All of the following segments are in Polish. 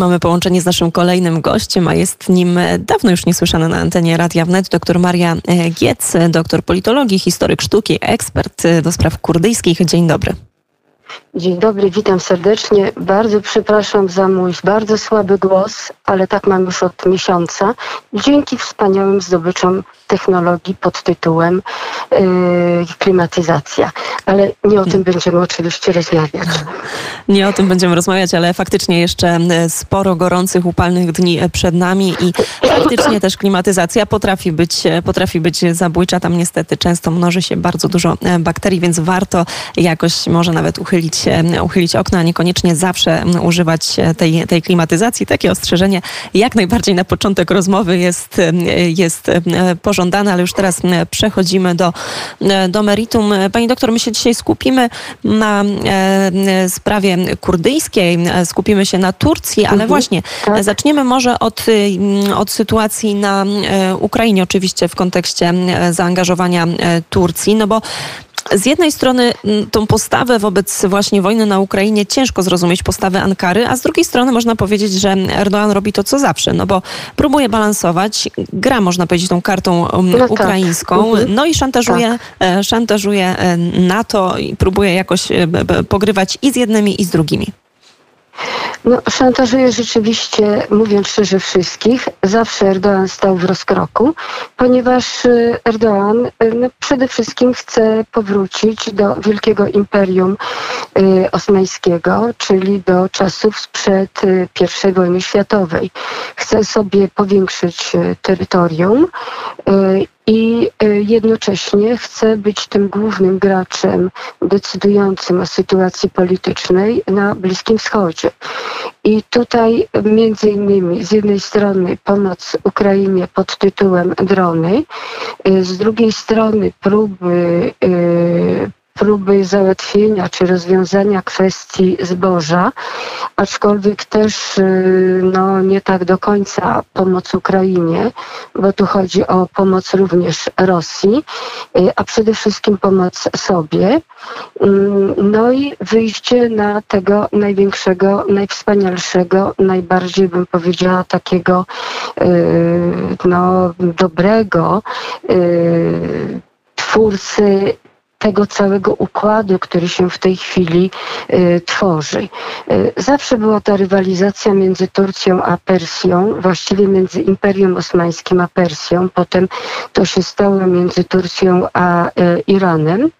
Mamy połączenie z naszym kolejnym gościem, a jest nim dawno już niesłyszany na antenie Radia Wnet, dr Maria Giec, doktor politologii, historyk sztuki, ekspert do spraw kurdyjskich. Dzień dobry. Dzień dobry, witam serdecznie. Bardzo przepraszam za mój bardzo słaby głos, ale tak mam już od miesiąca. Dzięki wspaniałym zdobyczom technologii pod tytułem yy, klimatyzacja. Ale nie o tym będziemy oczywiście rozmawiać. Nie o tym będziemy rozmawiać, ale faktycznie jeszcze sporo gorących, upalnych dni przed nami i faktycznie też klimatyzacja potrafi być, potrafi być zabójcza. Tam niestety często mnoży się bardzo dużo bakterii, więc warto jakoś może nawet uchylić, uchylić okna, a niekoniecznie zawsze używać tej, tej klimatyzacji. Takie ostrzeżenie jak najbardziej na początek rozmowy jest, jest pożądane, ale już teraz przechodzimy do, do meritum. Pani doktor, my się dzisiaj skupimy na e, sprawie kurdyjskiej, skupimy się na Turcji, ale mhm, właśnie tak. zaczniemy może od, od sytuacji na e, Ukrainie, oczywiście w kontekście zaangażowania e, Turcji, no bo z jednej strony mm, tą postawę wobec właśnie wojny na Ukrainie ciężko zrozumieć postawę Ankary, a z drugiej strony można powiedzieć, że Erdoğan robi to co zawsze, no bo próbuje balansować, gra można powiedzieć tą kartą um, no tak. ukraińską, mhm. no i szantażuje, tak. szantażuje e, NATO i próbuje jakoś e, pogrywać i z jednymi i z drugimi. No, szantażuje rzeczywiście, mówiąc szczerze, wszystkich. Zawsze Erdoğan stał w rozkroku, ponieważ y, Erdoğan y, no, przede wszystkim chce powrócić do wielkiego imperium y, osmańskiego, czyli do czasów sprzed y, I wojny światowej. Chce sobie powiększyć terytorium y, i e, jednocześnie chce być tym głównym graczem decydującym o sytuacji politycznej na Bliskim Wschodzie. I tutaj między innymi z jednej strony pomoc Ukrainie pod tytułem drony, e, z drugiej strony próby e, próby załatwienia czy rozwiązania kwestii zboża, aczkolwiek też y, no, nie tak do końca pomoc Ukrainie, bo tu chodzi o pomoc również Rosji, y, a przede wszystkim pomoc sobie. Mm, no i wyjście na tego największego, najwspanialszego, najbardziej bym powiedziała takiego y, no, dobrego twórcy tego całego układu, który się w tej chwili y, tworzy. Y, zawsze była ta rywalizacja między Turcją a Persją, właściwie między Imperium Osmańskim a Persją. Potem to się stało między Turcją a y, Iranem.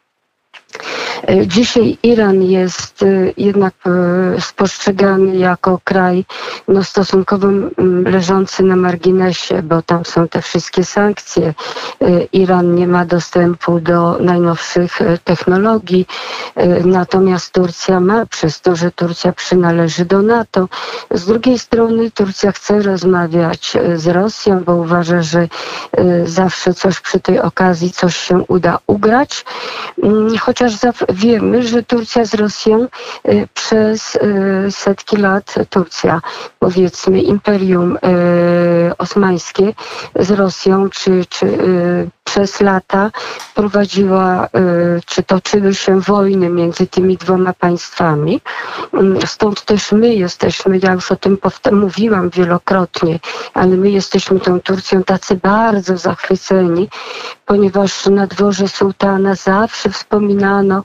E, dzisiaj Iran jest e, jednak e, spostrzegany jako kraj no, stosunkowo leżący na marginesie, bo tam są te wszystkie sankcje. Iran nie ma dostępu do najnowszych technologii, natomiast Turcja ma, przez to, że Turcja przynależy do NATO. Z drugiej strony Turcja chce rozmawiać z Rosją, bo uważa, że zawsze coś przy tej okazji, coś się uda ugrać, mm, chociaż wiemy, że Turcja z Rosją y, przez y, setki lat, Turcja, powiedzmy, imperium y, osmańskie z Rosją, czy, czy przez lata prowadziła, czy toczyły się wojny między tymi dwoma państwami. Mm, stąd też my jesteśmy, ja już o tym mówiłam wielokrotnie, ale my jesteśmy tą Turcją tacy bardzo zachwyceni, ponieważ na dworze sułtana zawsze wspominano,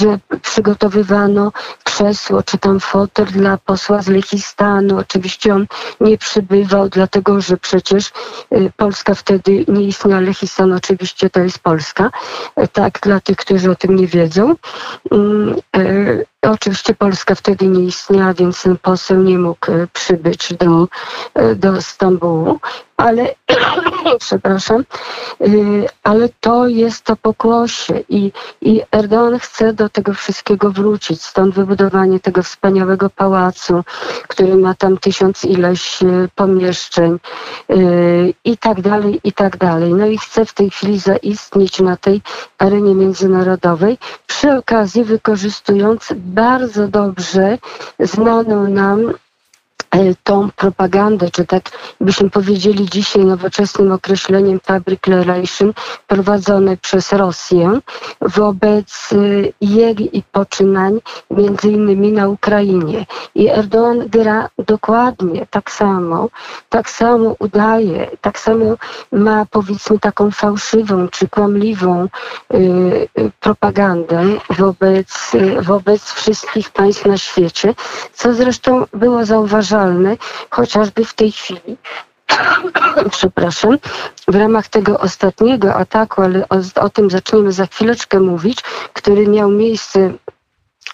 że przygotowywano krzesło czy tam fotel dla posła z Lechistanu. Oczywiście on nie przybywał, dlatego że przecież y, Polska wtedy nie istniała. Lechistan oczywiście to jest Polska. Y, tak, dla tych, którzy o tym nie wiedzą. Mm, y, oczywiście Polska wtedy nie istniała, więc ten poseł nie mógł przybyć do, do Stambułu ale przepraszam, y, ale to jest to pokłosie i, i Erdoğan chce do tego wszystkiego wrócić. Stąd wybudowanie tego wspaniałego pałacu, który ma tam tysiąc ileś y, pomieszczeń y, i tak dalej, i tak dalej. No i chce w tej chwili zaistnieć na tej arenie międzynarodowej, przy okazji wykorzystując bardzo dobrze znaną nam tą propagandę, czy tak byśmy powiedzieli dzisiaj nowoczesnym określeniem public relation, prowadzone przez Rosję wobec y, jej poczynań, między innymi na Ukrainie. I Erdoğan gra dokładnie tak samo, tak samo udaje, tak samo ma powiedzmy taką fałszywą czy kłamliwą y, y, propagandę wobec, wobec wszystkich państw na świecie, co zresztą było zauważalne chociażby w tej chwili przepraszam, w ramach tego ostatniego ataku, ale o, o, tym zaczniemy za chwileczkę mówić, który miał miejsce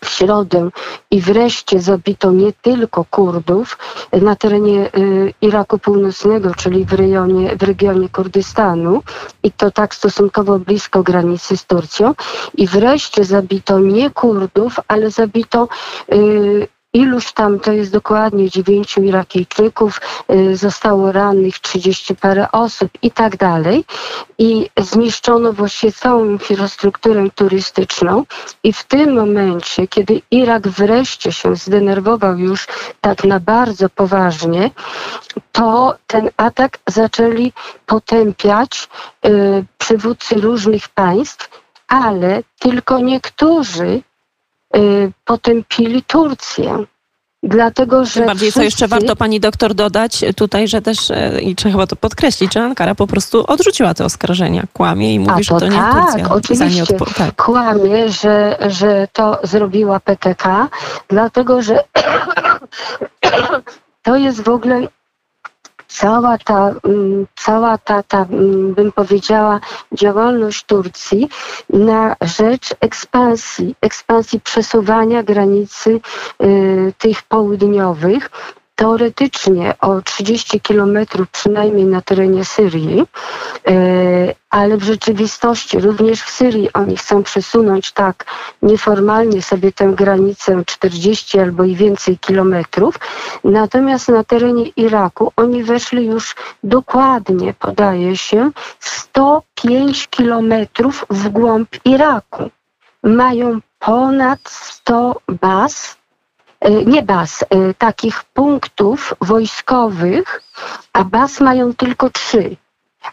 w środę i wreszcie zabito nie tylko Kurdów na terenie y, Iraku Północnego, czyli w, rejonie, w regionie Kurdystanu. I to tak stosunkowo blisko granicy z Turcją. I wreszcie zabito nie Kurdów, ale zabito y, Iluż tam, to jest dokładnie dziewięciu Irakijczyków, y, zostało rannych trzydzieści parę osób i tak dalej. I zniszczono właściwie całą infrastrukturę turystyczną. I w tym momencie, kiedy Irak wreszcie się zdenerwował już tak na bardzo poważnie, to ten atak zaczęli potępiać y, przywódcy różnych państw, ale tylko niektórzy potępili Turcję. Dlatego, że. Tym bardziej, wszyscy... co jeszcze warto pani doktor dodać tutaj, że też, e, i trzeba to podkreślić, że Ankara po prostu odrzuciła te oskarżenia, kłamie i mówi, to że to nie tak, Turcja. Oczywiście odpo- tak. kłamie, że, że to zrobiła PKK, dlatego że to jest w ogóle cała ta, mm, cała ta, ta, mm, bym powiedziała, działalność Turcji na rzecz ekspansji, ekspansji przesuwania granicy y, tych południowych teoretycznie o 30 kilometrów przynajmniej na terenie Syrii, e, ale w rzeczywistości również w Syrii oni chcą przesunąć tak nieformalnie sobie tę granicę 40 albo i więcej kilometrów. Natomiast na terenie Iraku oni weszli już dokładnie, podaje się, 105 kilometrów w głąb Iraku. Mają ponad 100 baz nie baz, e, takich punktów wojskowych, a baz mają tylko trzy.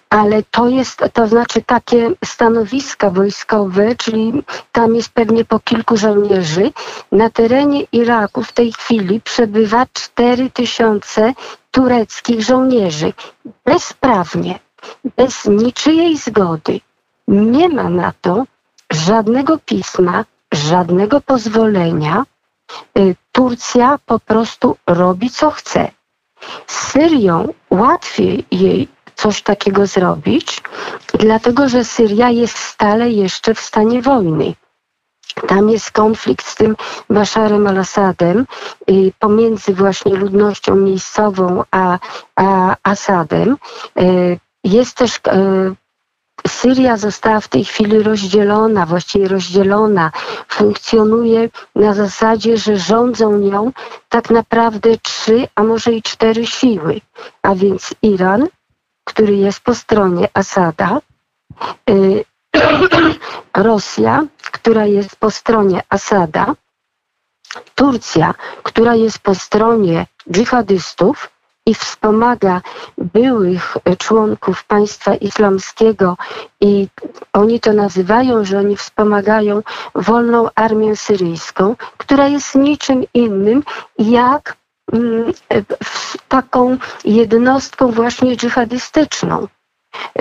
Ale to jest, to znaczy takie stanowiska wojskowe, czyli tam jest pewnie po kilku żołnierzy. Na terenie Iraku w tej chwili przebywa 4 tysiące tureckich żołnierzy. Bezprawnie, bez niczyjej zgody. Nie ma na to żadnego pisma, żadnego pozwolenia Turcja po prostu robi co chce. Z Syrią łatwiej jej coś takiego zrobić, dlatego że Syria jest stale jeszcze w stanie wojny. Tam jest konflikt z tym Basharem al-Assadem y, pomiędzy właśnie ludnością miejscową a, a Asadem. Y, jest też Syria została w tej chwili rozdzielona, właściwie rozdzielona, funkcjonuje na zasadzie, że rządzą nią tak naprawdę trzy, a może i cztery siły, a więc Iran, który jest po stronie Asada, y, Rosja, która jest po stronie Asada, Turcja, która jest po stronie dżihadystów, i wspomaga byłych członków państwa islamskiego i oni to nazywają, że oni wspomagają wolną armię syryjską, która jest niczym innym jak mm, taką jednostką właśnie dżihadystyczną.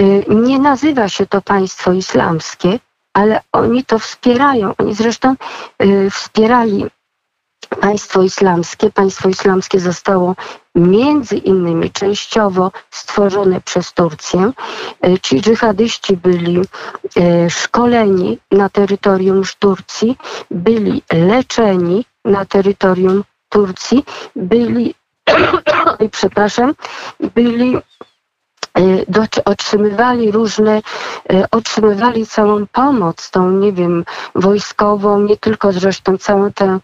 Y, nie nazywa się to państwo islamskie, ale oni to wspierają. Oni zresztą wspierali państwo islamskie. Państwo islamskie zostało między innymi częściowo stworzone przez Turcję. E, ci dżihadyści byli e, szkoleni na terytorium Turcji, byli leczeni na terytorium Turcji, byli, przepraszam, byli otrzymywali różne, y, otrzymywali całą pomoc, tą, nie wiem, wojskową, nie tylko zresztą całą tę,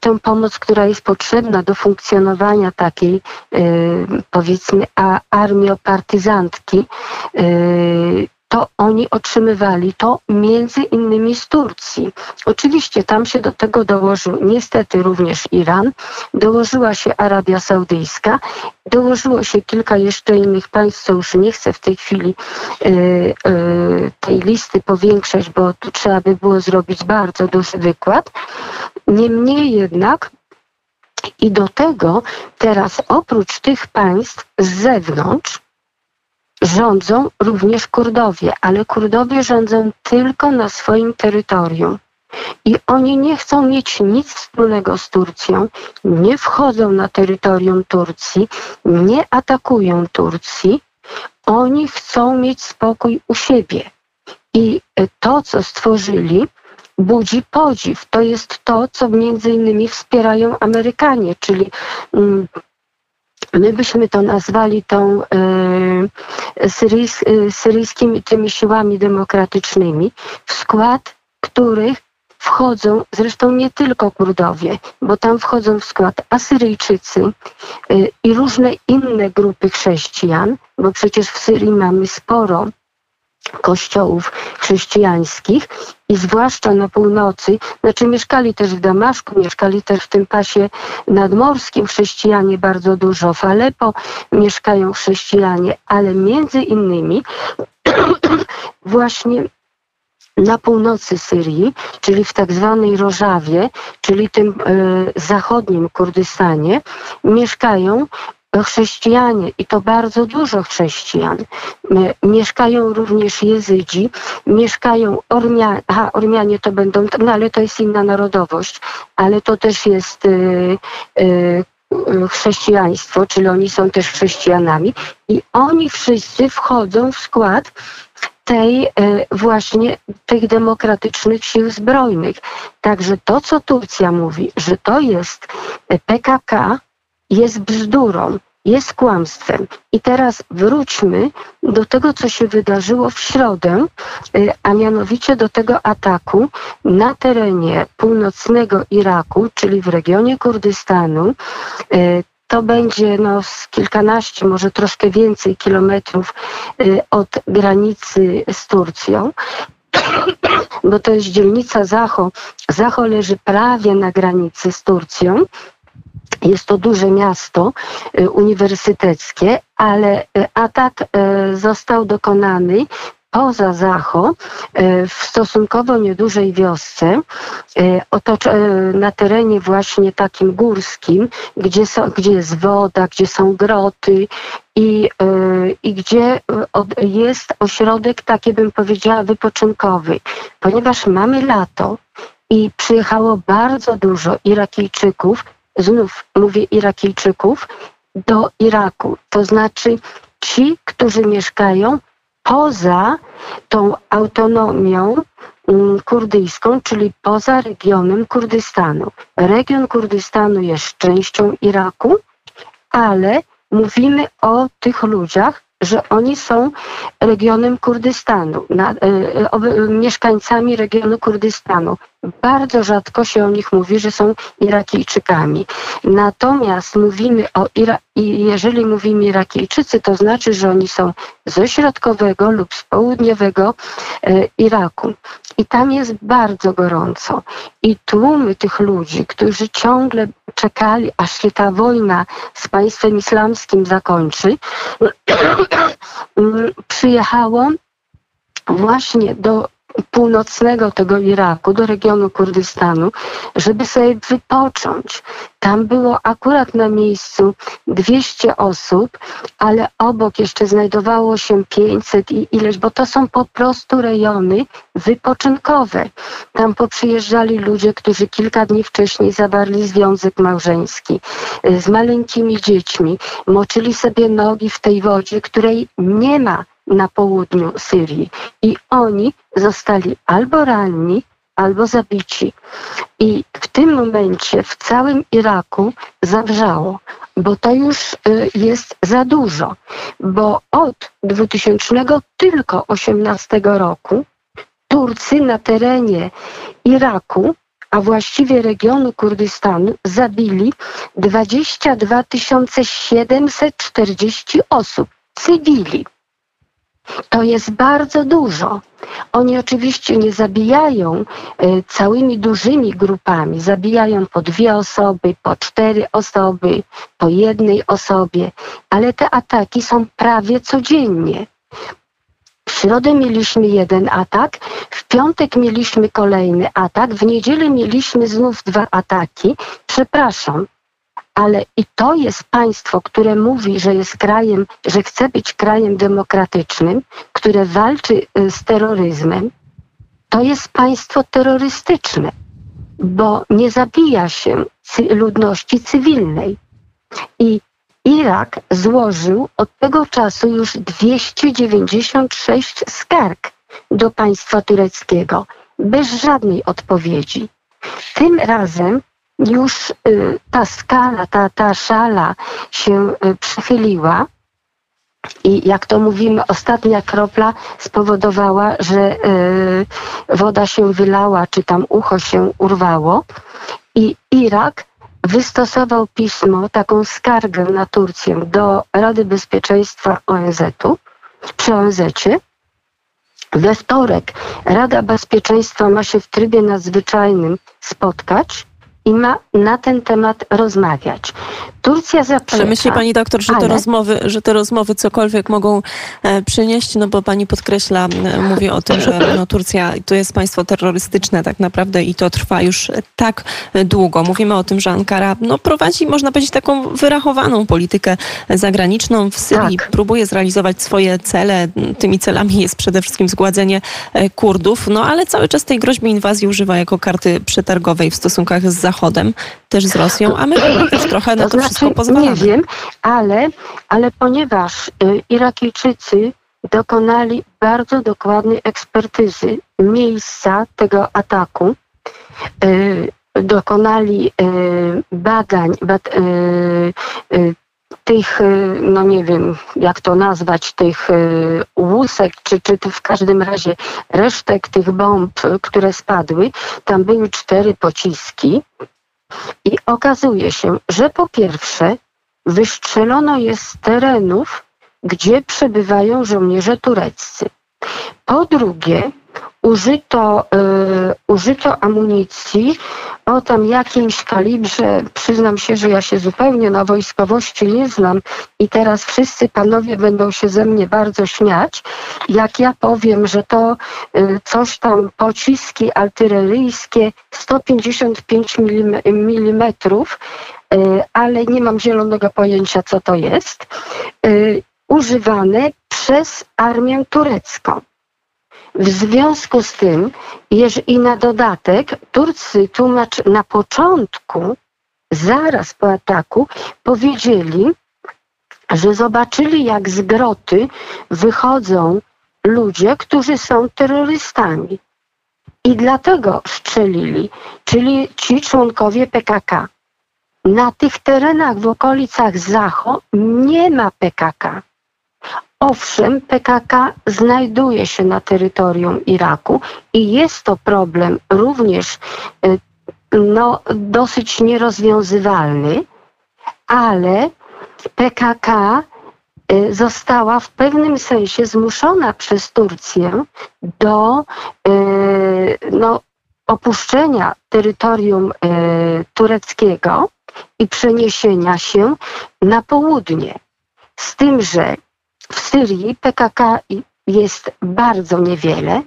tę pomoc, która jest potrzebna do funkcjonowania takiej, y, powiedzmy, armii partyzantki to oni otrzymywali to między innymi z Turcji. Oczywiście tam się do tego dołożył niestety również Iran, dołożyła się Arabia Saudyjska, dołożyło się kilka jeszcze innych państw, co już nie chcę w tej chwili y, y, tej listy powiększać, bo tu trzeba by było zrobić bardzo duży wykład. Niemniej jednak i do tego teraz oprócz tych państw z zewnątrz rządzą również Kurdowie, ale Kurdowie rządzą tylko na swoim terytorium. I oni nie chcą mieć nic wspólnego z Turcją, nie wchodzą na terytorium Turcji, nie atakują Turcji. Oni chcą mieć spokój u siebie. I to, co stworzyli, budzi podziw. To jest to, co między innymi wspierają Amerykanie, czyli mm, my byśmy to nazwali tą e, syryjs, e, syryjskimi tymi siłami demokratycznymi, w skład których wchodzą zresztą nie tylko Kurdowie, bo tam wchodzą w skład Asyryjczycy e, i różne inne grupy chrześcijan, bo przecież w Syrii mamy sporo kościołów chrześcijańskich i zwłaszcza na północy, znaczy mieszkali też w Damaszku, mieszkali też w tym pasie nadmorskim chrześcijanie bardzo dużo, w Alepo mieszkają chrześcijanie, ale między innymi właśnie na północy Syrii, czyli w tak zwanej Rożawie, czyli tym e, zachodnim Kurdystanie, mieszkają chrześcijanie i to bardzo dużo chrześcijan. Mieszkają również Jezydzi, mieszkają Ormianie, aha, Ormianie to będą, no ale to jest inna narodowość, ale to też jest y, y, chrześcijaństwo, czyli oni są też chrześcijanami i oni wszyscy wchodzą w skład tej właśnie tych demokratycznych sił zbrojnych. Także to, co Turcja mówi, że to jest PKK, jest bzdurą, jest kłamstwem. I teraz wróćmy do tego, co się wydarzyło w środę, y, a mianowicie do tego ataku na terenie północnego Iraku, czyli w regionie Kurdystanu. Y, to będzie no, z kilkanaście, może troszkę więcej kilometrów y, od granicy z Turcją bo to jest dzielnica Zacho. Zacho leży prawie na granicy z Turcją. Jest to duże miasto y, uniwersyteckie, ale y, atak y, został dokonany poza Zacho, w stosunkowo niedużej wiosce, na terenie właśnie takim górskim, gdzie, są, gdzie jest woda, gdzie są groty i, i gdzie jest ośrodek, taki bym powiedziała, wypoczynkowy. Ponieważ mamy lato i przyjechało bardzo dużo Irakijczyków, znów mówię Irakijczyków, do Iraku. To znaczy ci, którzy mieszkają poza tą autonomią mm, kurdyjską, czyli poza regionem Kurdystanu. Region Kurdystanu jest częścią Iraku, ale mówimy o tych ludziach, że oni są regionem Kurdystanu, na, y, mieszkańcami regionu Kurdystanu. Bardzo rzadko się o nich mówi, że są Irakijczykami. Natomiast mówimy o Ira jeżeli mówimy Irakijczycy, to znaczy, że oni są ze środkowego lub z południowego e, Iraku. I tam jest bardzo gorąco. I tłumy tych ludzi, którzy ciągle czekali, aż się ta wojna z państwem islamskim zakończy, przyjechało właśnie do północnego tego Iraku, do regionu Kurdystanu, żeby sobie wypocząć. Tam było akurat na miejscu 200 osób, ale obok jeszcze znajdowało się 500 i ileś, bo to są po prostu rejony wypoczynkowe. Tam poprzyjeżdżali ludzie, którzy kilka dni wcześniej zawarli związek małżeński y, z maleńkimi dziećmi, moczyli sobie nogi w tej wodzie, której nie ma na południu Syrii i oni zostali albo ranni, albo zabici. I w tym momencie w całym Iraku zawrzało, bo to już y, jest za dużo, bo od 2000 tylko 18 roku Turcy na terenie Iraku, a właściwie regionu Kurdystanu, zabili 22 740 osób, cywili. To jest bardzo dużo. Oni oczywiście nie zabijają y, całymi dużymi grupami, zabijają po dwie osoby, po cztery osoby, po jednej osobie, ale te ataki są prawie codziennie. W środę mieliśmy jeden atak, w piątek mieliśmy kolejny atak, w niedzielę mieliśmy znów dwa ataki. Przepraszam, ale i to jest państwo, które mówi, że jest krajem, że chce być krajem demokratycznym, które walczy y, z terroryzmem, to jest państwo terrorystyczne, bo nie zabija się ludności cywilnej. I Irak złożył od tego czasu już 296 skarg do państwa tureckiego, bez żadnej odpowiedzi. Tym razem już y, ta skala, ta, ta szala się y, przechyliła. I jak to mówimy, ostatnia kropla spowodowała, że y, woda się wylała, czy tam ucho się urwało. I Irak wystosował pismo, taką skargę na Turcję do Rady Bezpieczeństwa ONZ-u, przy ONZ-cie. We wtorek Rada Bezpieczeństwa ma się w trybie nadzwyczajnym spotkać i ma na ten temat rozmawiać. Turcja zaprzecza. Ale myśli pani doktor, że, ale... te rozmowy, że te rozmowy cokolwiek mogą e, przynieść? No bo pani podkreśla, mówi o tym, że no, Turcja to jest państwo terrorystyczne tak naprawdę i to trwa już tak długo. Mówimy o tym, że Ankara no, prowadzi, można powiedzieć, taką wyrachowaną politykę zagraniczną w Syrii. Tak. Próbuje zrealizować swoje cele. Tymi celami jest przede wszystkim zgładzenie e, Kurdów, no ale cały czas tej groźby inwazji używa jako karty przetargowej w stosunkach z Zachodem, też z Rosją, a my też trochę na to wszystko wszystko pozwalamy. Nie wiem, ale, ale ponieważ y, Irakijczycy dokonali bardzo dokładnej ekspertyzy miejsca tego ataku, y, dokonali y, badań, bad, tych, no nie wiem jak to nazwać, tych łusek, czy, czy w każdym razie resztek tych bomb, które spadły, tam były cztery pociski i okazuje się, że po pierwsze wystrzelono je z terenów, gdzie przebywają żołnierze tureccy. Po drugie, użyto, y, użyto amunicji o tam jakimś kalibrze. Przyznam się, że ja się zupełnie na wojskowości nie znam i teraz wszyscy panowie będą się ze mnie bardzo śmiać, jak ja powiem, że to y, coś tam pociski artyleryjskie 155 mm, ale nie mam zielonego pojęcia, co to jest, y, używane przez armię turecką. W związku z tym, i na dodatek, Turcy tłumacz na początku, zaraz po ataku, powiedzieli, że zobaczyli, jak z groty wychodzą ludzie, którzy są terrorystami. I dlatego strzelili, czyli ci członkowie PKK. Na tych terenach w okolicach Zacho nie ma PKK. Owszem, PKK znajduje się na terytorium Iraku i jest to problem również y, no, dosyć nierozwiązywalny, ale PKK y, została w pewnym sensie zmuszona przez Turcję do y, no, opuszczenia terytorium tureckiego i przeniesienia się na południe. Z tym, że Syrii PKK jest bardzo niewiele,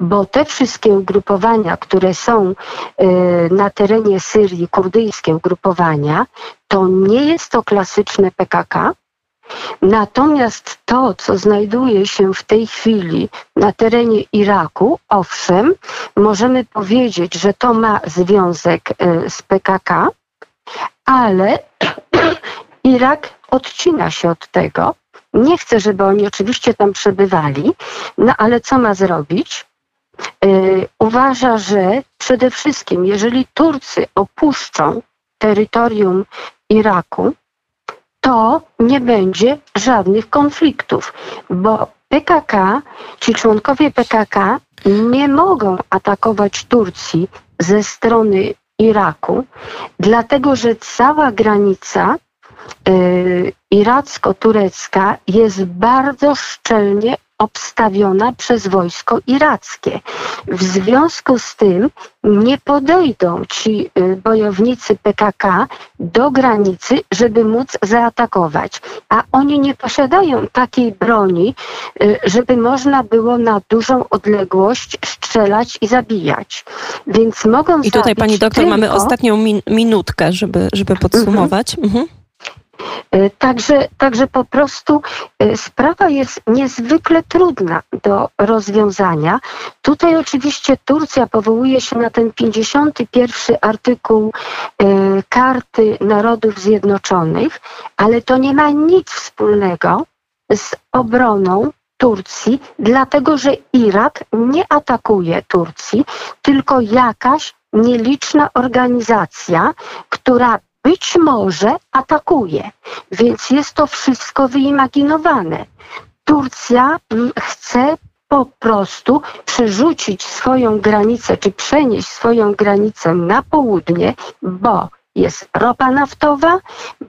bo te wszystkie ugrupowania, które są y, na terenie Syrii, kurdyjskie ugrupowania, to nie jest to klasyczne PKK. Natomiast to, co znajduje się w tej chwili na terenie Iraku, owszem, możemy powiedzieć, że to ma związek y, z PKK, ale Irak odcina się od tego, nie chcę, żeby oni oczywiście tam przebywali, no ale co ma zrobić? Yy, uważa, że przede wszystkim, jeżeli Turcy opuszczą terytorium Iraku, to nie będzie żadnych konfliktów, bo PKK, ci członkowie PKK nie mogą atakować Turcji ze strony Iraku, dlatego że cała granica iracko-turecka jest bardzo szczelnie obstawiona przez wojsko irackie. W związku z tym nie podejdą ci y, bojownicy PKK do granicy, żeby móc zaatakować. A oni nie posiadają takiej broni, y, żeby można było na dużą odległość strzelać i zabijać. Więc mogą I tutaj pani doktor tylko... mamy ostatnią min minutkę, żeby, żeby podsumować. Mhm. E, także, także po prostu e, sprawa jest niezwykle trudna do rozwiązania. Tutaj oczywiście Turcja powołuje się na ten 51 artykuł e, Karty Narodów Zjednoczonych, ale to nie ma nic wspólnego z obroną Turcji, dlatego że Irak nie atakuje Turcji, tylko jakaś nieliczna organizacja, która być może atakuje. Więc jest to wszystko wyimaginowane. Turcja mm, chce po prostu przerzucić swoją granicę, czy przenieść swoją granicę na południe, bo jest ropa naftowa,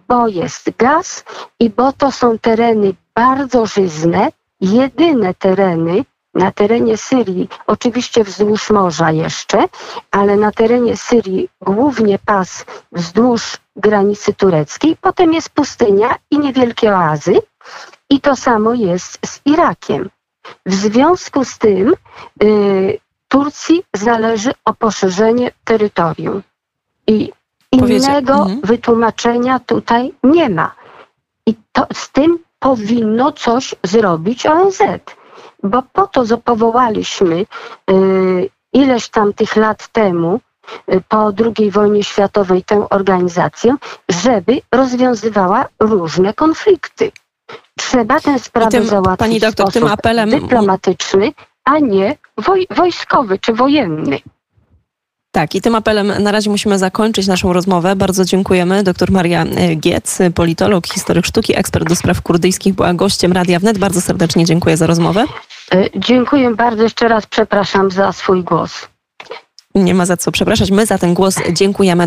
bo jest gaz i bo to są tereny bardzo żyzne, jedyne tereny, na terenie Syrii, oczywiście wzdłuż morza jeszcze, ale na terenie Syrii głównie pas wzdłuż granicy tureckiej, potem jest pustynia i niewielkie oazy. I to samo jest z Irakiem. W związku z tym y, Turcji zależy o poszerzenie terytorium. I innego mhm. wytłumaczenia tutaj nie ma. I to, z tym powinno coś zrobić ONZ bo po to powołaliśmy y, ileś tam tych lat temu, y, po II wojnie światowej tę organizację, żeby rozwiązywała różne konflikty. Trzeba tę sprawę tym, załatwić pani doktor, w sposób apelem... dyplomatyczny, a nie woj wojskowy czy wojenny. Tak, i tym apelem na razie musimy zakończyć naszą rozmowę. Bardzo dziękujemy. Doktor Maria e, Giec, politolog, historyk sztuki, ekspert do spraw kurdyjskich, była gościem Radia Wnet. Bardzo serdecznie dziękuję za rozmowę. E, dziękuję bardzo. Jeszcze raz przepraszam za swój głos. Nie ma za co przepraszać. My za ten głos dziękujemy.